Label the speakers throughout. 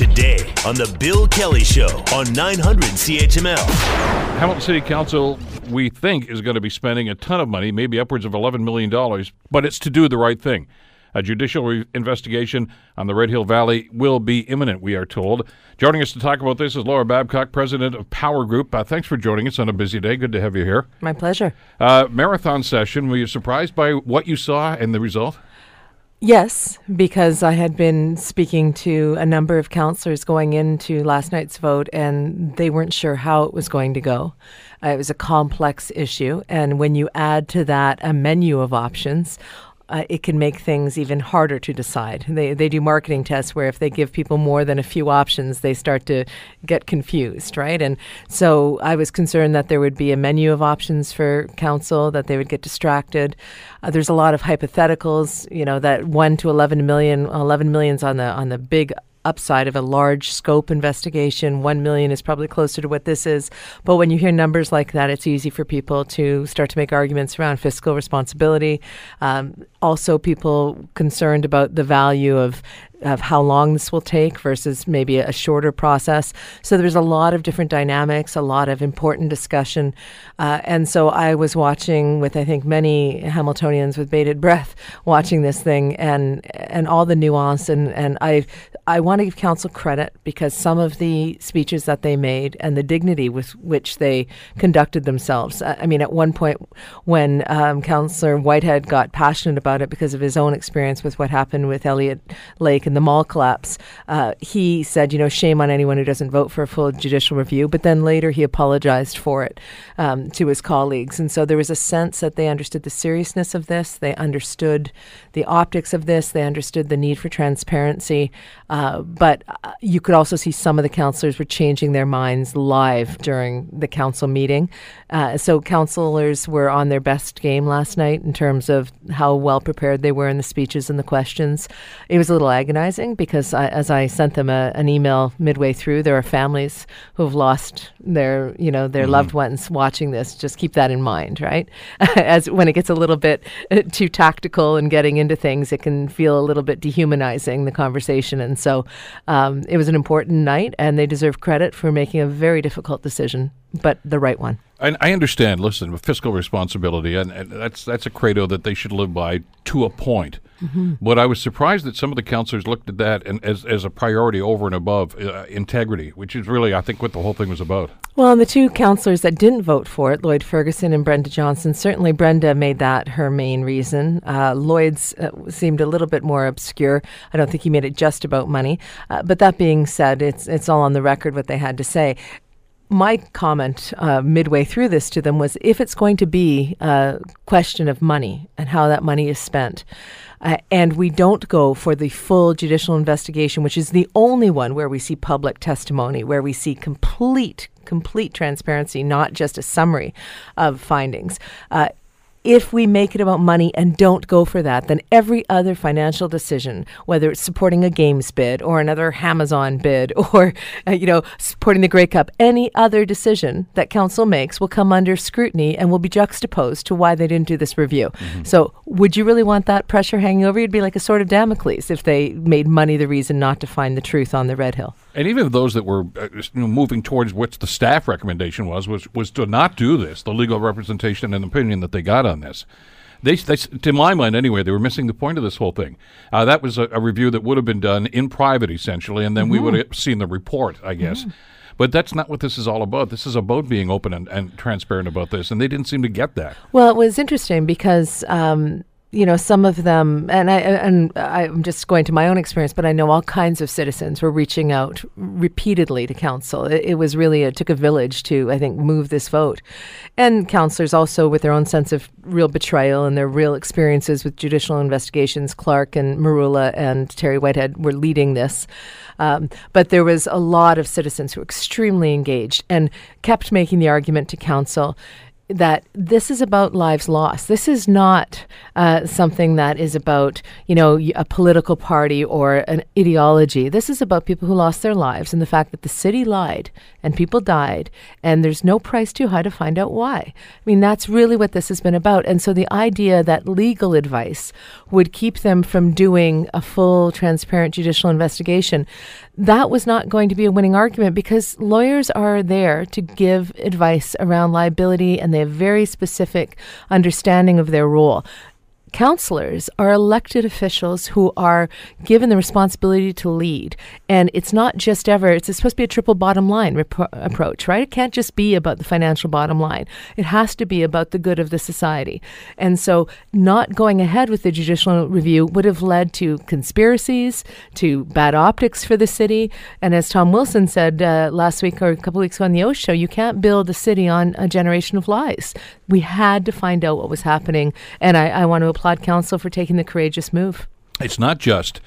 Speaker 1: today on The Bill Kelly Show on 900 CHML.
Speaker 2: Hamilton City Council, we think, is going to be spending a ton of money, maybe upwards of $11 million, but it's to do the right thing. A judicial re- investigation on the Red Hill Valley will be imminent, we are told. Joining us to talk about this is Laura Babcock, president of Power Group. Uh, thanks for joining us on a busy day. Good to have you here.
Speaker 3: My pleasure.
Speaker 2: Uh, marathon session. Were you surprised by what you saw and the result?
Speaker 3: Yes, because I had been speaking to a number of counselors going into last night's vote, and they weren't sure how it was going to go. Uh, it was a complex issue, and when you add to that a menu of options, uh, it can make things even harder to decide. They, they do marketing tests where if they give people more than a few options, they start to get confused, right? And so I was concerned that there would be a menu of options for council, that they would get distracted. Uh, there's a lot of hypotheticals, you know, that 1 to 11 million, 11 million's on the on the big upside of a large scope investigation. One million is probably closer to what this is. But when you hear numbers like that, it's easy for people to start to make arguments around fiscal responsibility. Um, also, people concerned about the value of of how long this will take versus maybe a shorter process. So there's a lot of different dynamics, a lot of important discussion. Uh, and so I was watching with, I think, many Hamiltonians with bated breath watching this thing and and all the nuance. And, and I, I want to give council credit because some of the speeches that they made and the dignity with which they conducted themselves. I mean, at one point when um, Councillor Whitehead got passionate about it because of his own experience with what happened with Elliott Lake and the mall collapse, uh, he said, you know, shame on anyone who doesn't vote for a full judicial review. But then later he apologized for it um, to his colleagues. And so there was a sense that they understood the seriousness of this, they understood the optics of this, they understood the need for transparency. Uh, but uh, you could also see some of the councillors were changing their minds live during the council meeting. Uh, so councillors were on their best game last night in terms of how well prepared they were in the speeches and the questions. It was a little agonizing because I, as I sent them a, an email midway through, there are families who have lost their, you know, their mm-hmm. loved ones watching this. Just keep that in mind, right? as when it gets a little bit uh, too tactical and getting into things, it can feel a little bit dehumanizing the conversation. And so um, it was an important night, and they deserve credit for making a very difficult decision, but the right one.
Speaker 2: I, I understand. Listen, fiscal responsibility, and, and, that's that's a credo that they should live by to a point. Mm-hmm. But I was surprised that some of the councillors looked at that and as as a priority over and above uh, integrity, which is really, I think, what the whole thing was about.
Speaker 3: Well, and the two councillors that didn't vote for it, Lloyd Ferguson and Brenda Johnson, certainly Brenda made that her main reason. Uh, Lloyd's uh, seemed a little bit more obscure. I don't think he made it just about money. Uh, but that being said, it's it's all on the record what they had to say my comment uh, midway through this to them was if it's going to be a question of money and how that money is spent, uh, and we don't go for the full judicial investigation, which is the only one where we see public testimony, where we see complete complete transparency, not just a summary of findings. Uh, if we make it about money and don't go for that, then every other financial decision, whether it's supporting a games bid or another Amazon bid or, uh, you know, supporting the Grey Cup, any other decision that council makes will come under scrutiny and will be juxtaposed to why they didn't do this review. Mm-hmm. So, would you really want that pressure hanging over you? It'd be like a sword of Damocles if they made money the reason not to find the truth on the Red Hill.
Speaker 2: And even those that were uh, moving towards what the staff recommendation was, was was to not do this, the legal representation and opinion that they got on this. They, they, to my mind anyway, they were missing the point of this whole thing. Uh, that was a, a, review that would have been done in private, essentially, and then mm-hmm. we would have seen the report, I guess. Mm-hmm. But that's not what this is all about. This is about being open and, and, transparent about this, and they didn't seem to get that.
Speaker 3: Well, it was interesting because um, you know, some of them, and I and I'm just going to my own experience, but I know all kinds of citizens were reaching out repeatedly to council. It, it was really it took a village to, I think, move this vote, and councillors also with their own sense of real betrayal and their real experiences with judicial investigations. Clark and Merulla and Terry Whitehead were leading this, um, but there was a lot of citizens who were extremely engaged and kept making the argument to council that this is about lives lost. This is not uh, something that is about, you know, a political party or an ideology. This is about people who lost their lives and the fact that the city lied and people died and there's no price too high to find out why. I mean, that's really what this has been about. And so the idea that legal advice would keep them from doing a full, transparent judicial investigation, that was not going to be a winning argument because lawyers are there to give advice around liability and they have very specific understanding of their role. Counselors are elected officials who are given the responsibility to lead. And it's not just ever, it's supposed to be a triple bottom line approach, right? It can't just be about the financial bottom line. It has to be about the good of the society. And so not going ahead with the judicial review would have led to conspiracies, to bad optics for the city. And as Tom Wilson said uh, last week or a couple weeks ago on the O Show, you can't build a city on a generation of lies. We had to find out what was happening. And I, I want to applaud council for taking the courageous move.
Speaker 2: It's not just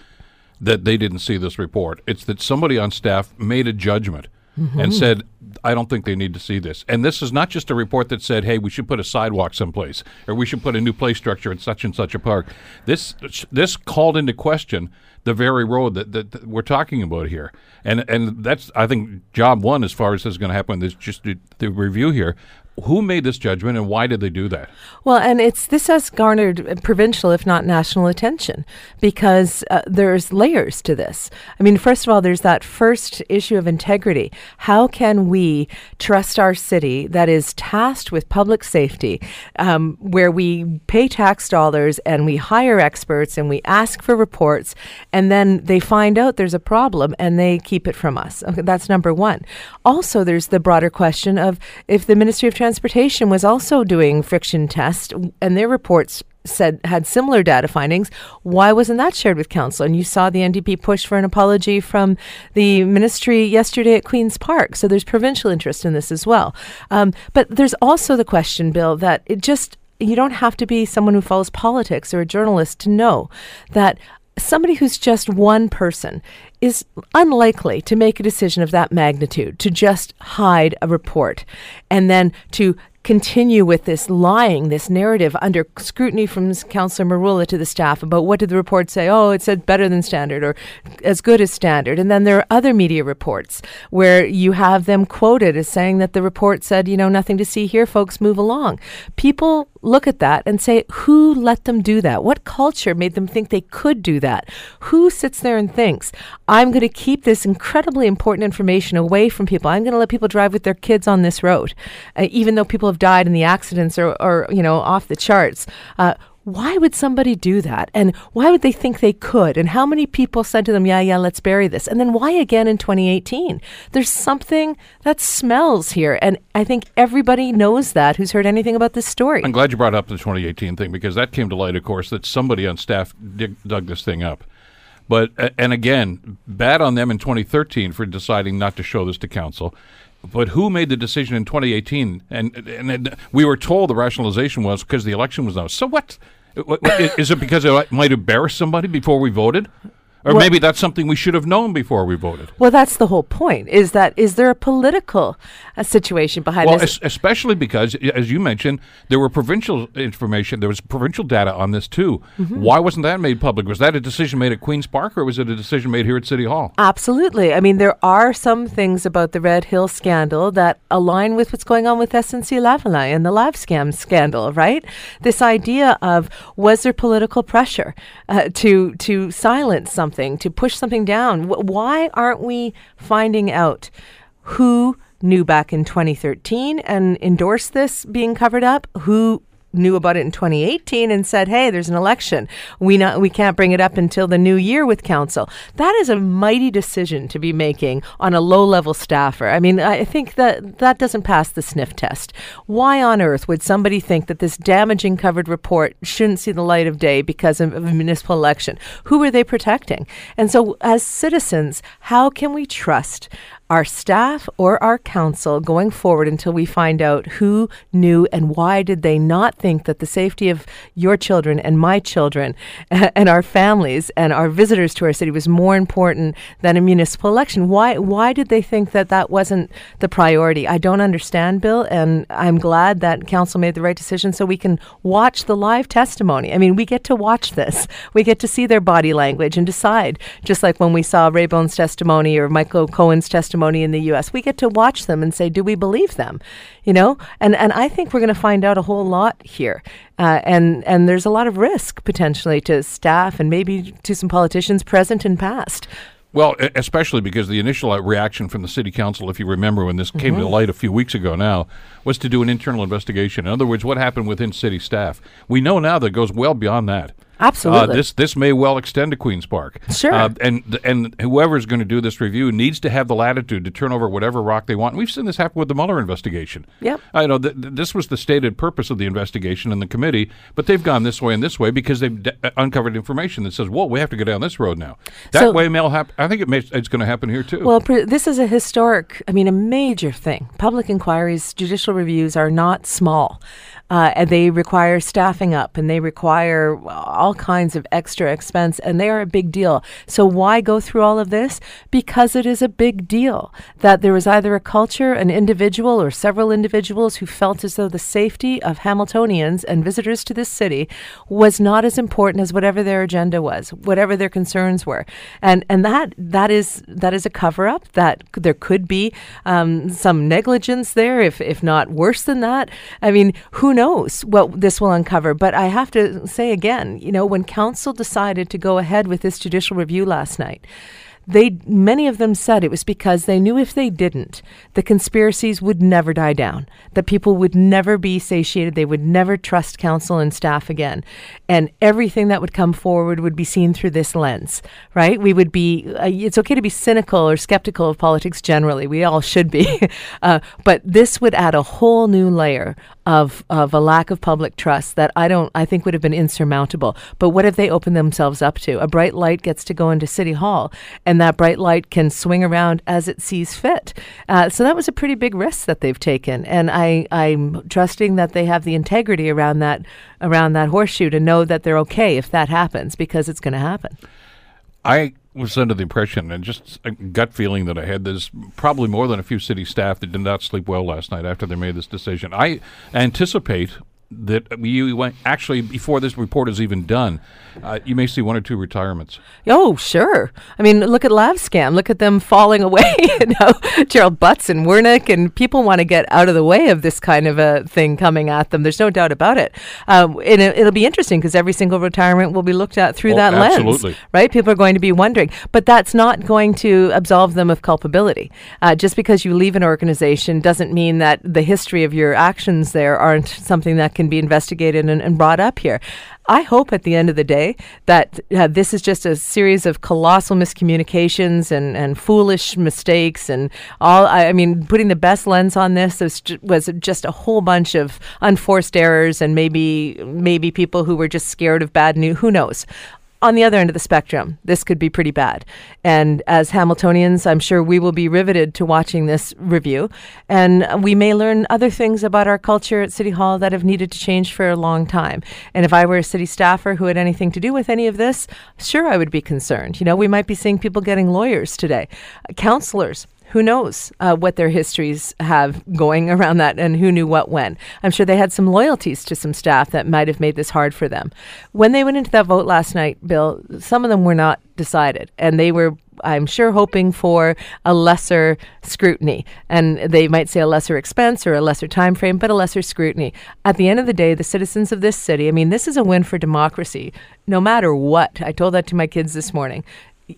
Speaker 2: that they didn't see this report, it's that somebody on staff made a judgment. Mm-hmm. And said, I don't think they need to see this. And this is not just a report that said, hey, we should put a sidewalk someplace or we should put a new play structure in such and such a park. This this called into question the very road that, that, that we're talking about here. And and that's I think job one as far as this is going to happen is just the, the review here who made this judgment and why did they do that?
Speaker 3: Well, and it's this has garnered provincial, if not national, attention because uh, there's layers to this. I mean, first of all, there's that first issue of integrity. How can we trust our city that is tasked with public safety, um, where we pay tax dollars and we hire experts and we ask for reports, and then they find out there's a problem and they keep it from us? Okay, that's number one. Also, there's the broader question of if the Ministry of Transportation was also doing friction tests, and their reports said had similar data findings. Why wasn't that shared with council? And you saw the NDP push for an apology from the ministry yesterday at Queens Park. So there's provincial interest in this as well. Um, but there's also the question, Bill, that it just you don't have to be someone who follows politics or a journalist to know that somebody who's just one person is unlikely to make a decision of that magnitude, to just hide a report and then to continue with this lying, this narrative under scrutiny from Councillor Merulla to the staff about what did the report say? Oh, it said better than standard or as good as standard. And then there are other media reports where you have them quoted as saying that the report said, you know, nothing to see here, folks, move along. People look at that and say, who let them do that? What culture made them think they could do that? Who sits there and thinks, I'm going to keep this incredibly important information away from people? I'm going to let people drive with their kids on this road, uh, even though people have died in the accidents or, or you know, off the charts. Uh, why would somebody do that? And why would they think they could? And how many people said to them, yeah, yeah, let's bury this? And then why again in 2018? There's something that smells here. And I think everybody knows that who's heard anything about this story.
Speaker 2: I'm glad you brought up the 2018 thing because that came to light, of course, that somebody on staff dig, dug this thing up. But, and again, bad on them in 2013 for deciding not to show this to council. But who made the decision in 2018? And and, we were told the rationalization was because the election was now. So what? Is it because it might embarrass somebody before we voted? Or well, maybe that's something we should have known before we voted.
Speaker 3: Well, that's the whole point. Is that is there a political uh, situation behind
Speaker 2: well,
Speaker 3: this?
Speaker 2: Es- especially because, as you mentioned, there were provincial information. There was provincial data on this too. Mm-hmm. Why wasn't that made public? Was that a decision made at Queens Park, or was it a decision made here at City Hall?
Speaker 3: Absolutely. I mean, there are some things about the Red Hill scandal that align with what's going on with SNC Lavalin and the LavScam scandal. Right? This idea of was there political pressure uh, to to silence something? Something, to push something down. why aren't we finding out who knew back in 2013 and endorsed this being covered up? Who knew about it in 2018 and said, "Hey, there's an election. We not we can't bring it up until the new year with council." That is a mighty decision to be making on a low-level staffer. I mean, I think that that doesn't pass the sniff test. Why on earth would somebody think that this damaging covered report shouldn't see the light of day because of, a municipal election? Who are they protecting? And so as citizens, how can we trust our staff or our council going forward until we find out who knew and why did they not think that the safety of your children and my children and our families and our visitors to our city was more important than a municipal election. Why why did they think that that wasn't the priority? I don't understand, Bill, and I'm glad that council made the right decision so we can watch the live testimony. I mean, we get to watch this. We get to see their body language and decide, just like when we saw Raybould's testimony or Michael Cohen's testimony in the US. We get to watch them and say, do we believe them? You know? And and I think we're going to find out a whole lot here. Uh, and and there's a lot of risk potentially to staff and maybe to some politicians present and past.
Speaker 2: Well, especially because the initial uh, reaction from the city council, if you remember when this came to light a few weeks ago now, was to do an internal investigation. In other words, what happened within city staff. We know now that it goes well beyond that.
Speaker 3: Absolutely.
Speaker 2: Uh, this this may well extend to Queens Park.
Speaker 3: Sure.
Speaker 2: Uh, and and whoever's going to do this review needs to have the latitude to turn over whatever rock they want. We've seen this happen with the Mueller investigation.
Speaker 3: Yep.
Speaker 2: I know th- th- this was the stated purpose of the investigation in the committee, but they've gone this way and this way because they've d- uh, uncovered information that says, "Whoa, we have to go down this road now." That
Speaker 3: So-
Speaker 2: way, may hap- I think it may, it's going to happen here too.
Speaker 3: Well, pr- this is a historic, I mean, a major thing. Public inquiries, judicial reviews are not small. Uh, and they require staffing up and they require all kinds of extra expense, and they are a big deal. So, why go through all of this? Because it is a big deal that there was either a culture, an individual, or several individuals who felt as though the safety of Hamiltonians and visitors to this city was not as important as whatever their agenda was, whatever their concerns were, and and that that is that is a cover up. That there could be um, some negligence there, if if not worse than that. I mean, who knows what this will uncover? But I have to say again, you know, when council decided to go ahead with this judicial review last night they many of them said it was because they knew if they didn't the conspiracies would never die down that people would never be satiated they would never trust council and staff again and everything that would come forward would be seen through this lens right we would be uh, it's okay to be cynical or skeptical of politics generally we all should be uh, but this would add a whole new layer of of a lack of public trust that I don't I think would have been insurmountable. But what have they opened themselves up to? A bright light gets to go into City Hall, and that bright light can swing around as it sees fit. Uh, so that was a pretty big risk that they've taken, and I I'm trusting that they have the integrity around that around that horseshoe to know that they're okay if that happens because it's going to happen.
Speaker 2: I was under the impression, and just a gut feeling that I had, there's probably more than a few city staff that did not sleep well last night after they made this decision. I anticipate that you went, actually, before this report is even done, uh, you may see one or two retirements.
Speaker 3: Oh, sure. I mean, look at LavScam. Look at them falling away. you know, Gerald Butts and Wernick, and people want to get out of the way of this kind of a thing coming at them. There's no doubt about it. Um, and it, it'll be interesting because every single retirement will be looked at through
Speaker 2: Oh,
Speaker 3: that
Speaker 2: absolutely.
Speaker 3: lens, right? People are going to be wondering, but that's not going to absolve them of culpability. Uh, just because you leave an organization doesn't mean that the history of your actions there aren't something that can be investigated and, and brought up here. I hope at the end of the day that uh, this is just a series of colossal miscommunications and, and foolish mistakes and all. I, I mean, putting the best lens on this was, was just a whole bunch of unforced errors and maybe maybe people who were just scared of bad news. Who knows? On the other end of the spectrum, this could be pretty bad. And as Hamiltonians, I'm sure we will be riveted to watching this review. And we may learn other things about our culture at City Hall that have needed to change for a long time. And if I were a city staffer who had anything to do with any of this, sure, I would be concerned. You know, we might be seeing people getting lawyers today, counselors who knows uh, what their histories have going around that and who knew what when. I'm sure they had some loyalties to some staff that might have made this hard for them. When they went into that vote last night, Bill, some of them were not decided, and they were. I'm sure hoping for a lesser scrutiny, and they might say a lesser expense or a lesser time frame, but a lesser scrutiny. At the end of the day, the citizens of this city, I mean, this is a win for democracy, no matter what. I told that to my kids this morning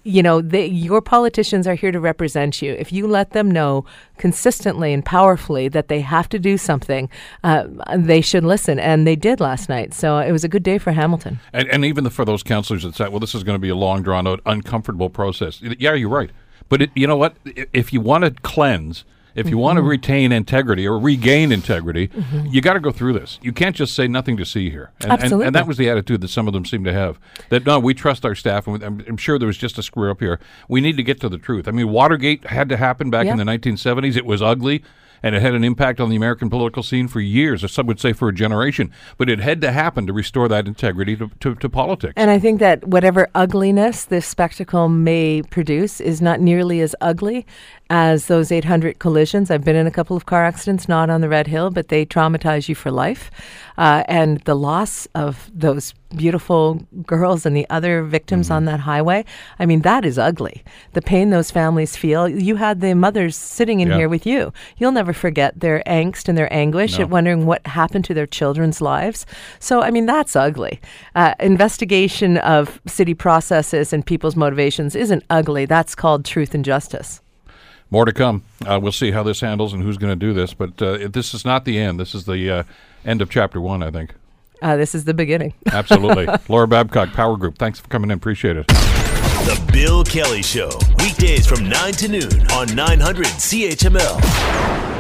Speaker 3: you know, they, your politicians are here to represent you. If you let them know consistently and powerfully that they have to do something, uh, they should listen. And they did last night. So it was a good day for Hamilton.
Speaker 2: And, and even the, for those counselors that said, well, this is going to be a long, drawn out, uncomfortable process. Yeah, you're right. But it, you know what? If you want to cleanse, if you want to mm-hmm. retain integrity or regain integrity, mm-hmm. you got to go through this. You can't just say nothing to see here. And, and,
Speaker 3: Absolutely.
Speaker 2: and that was the attitude that some of them seem to have. That no, we trust our staff, and we- I'm, I'm sure there was just a screw up here. We need to get to the truth. I mean, Watergate had to happen back in the 1970s. It was ugly. and it had an impact on the American political scene for years, or some would say for a generation. But it had to happen to restore that integrity to, to, to politics.
Speaker 3: And I think that whatever ugliness this spectacle may produce is not nearly as ugly as those 800 collisions. I've been in a couple of car accidents, not on the Red Hill, but they traumatize you for life. Uh, and the loss of those beautiful girls and the other victims on that highway, I mean, that is ugly. The pain those families feel. You had the mothers sitting in
Speaker 2: Yeah.
Speaker 3: here with you. You'll never forget their angst and their anguish
Speaker 2: No.
Speaker 3: at wondering what happened to their children's lives. So, I mean, that's ugly. Uh, investigation of city processes and people's motivations isn't ugly. That's called truth and justice.
Speaker 2: More to come. Uh, we'll see how this handles and who's going to do this. But uh, this is not the end. This is the uh, end of chapter one, I think.
Speaker 3: Uh, this is the beginning.
Speaker 2: Absolutely. Laura Babcock, Power Group. Thanks for coming in. Appreciate it.
Speaker 1: The Bill Kelly Show, weekdays from 9 to noon on 900 CHML.